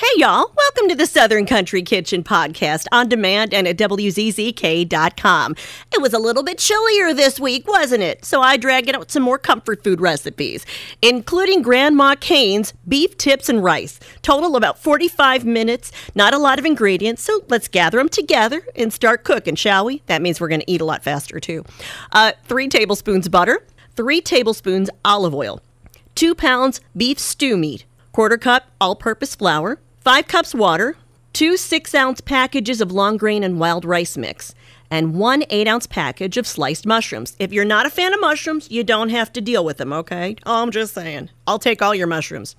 Hey, y'all. Welcome to the Southern Country Kitchen podcast on demand and at WZZK.com. It was a little bit chillier this week, wasn't it? So I dragged out some more comfort food recipes, including Grandma Cain's beef tips and rice. Total about 45 minutes, not a lot of ingredients. So let's gather them together and start cooking, shall we? That means we're going to eat a lot faster, too. Uh, three tablespoons butter, three tablespoons olive oil, two pounds beef stew meat, quarter cup all purpose flour 5 cups water, 2 6 ounce packages of long grain and wild rice mix, and 1 8 ounce package of sliced mushrooms. If you're not a fan of mushrooms, you don't have to deal with them, okay? Oh, I'm just saying. I'll take all your mushrooms.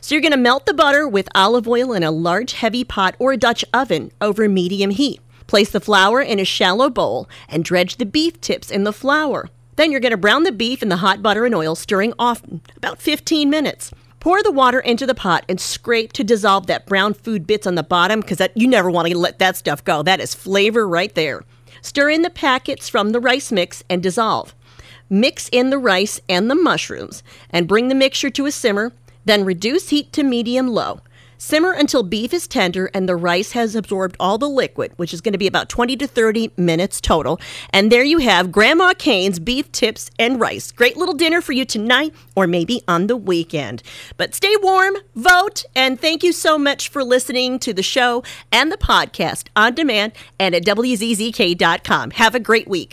So you're going to melt the butter with olive oil in a large heavy pot or a Dutch oven over medium heat. Place the flour in a shallow bowl and dredge the beef tips in the flour. Then you're going to brown the beef in the hot butter and oil, stirring often, about 15 minutes. Pour the water into the pot and scrape to dissolve that brown food bits on the bottom because you never want to let that stuff go. That is flavor right there. Stir in the packets from the rice mix and dissolve. Mix in the rice and the mushrooms and bring the mixture to a simmer, then reduce heat to medium low. Simmer until beef is tender and the rice has absorbed all the liquid, which is going to be about 20 to 30 minutes total. And there you have Grandma Cain's beef tips and rice. Great little dinner for you tonight or maybe on the weekend. But stay warm, vote, and thank you so much for listening to the show and the podcast on demand and at WZZK.com. Have a great week.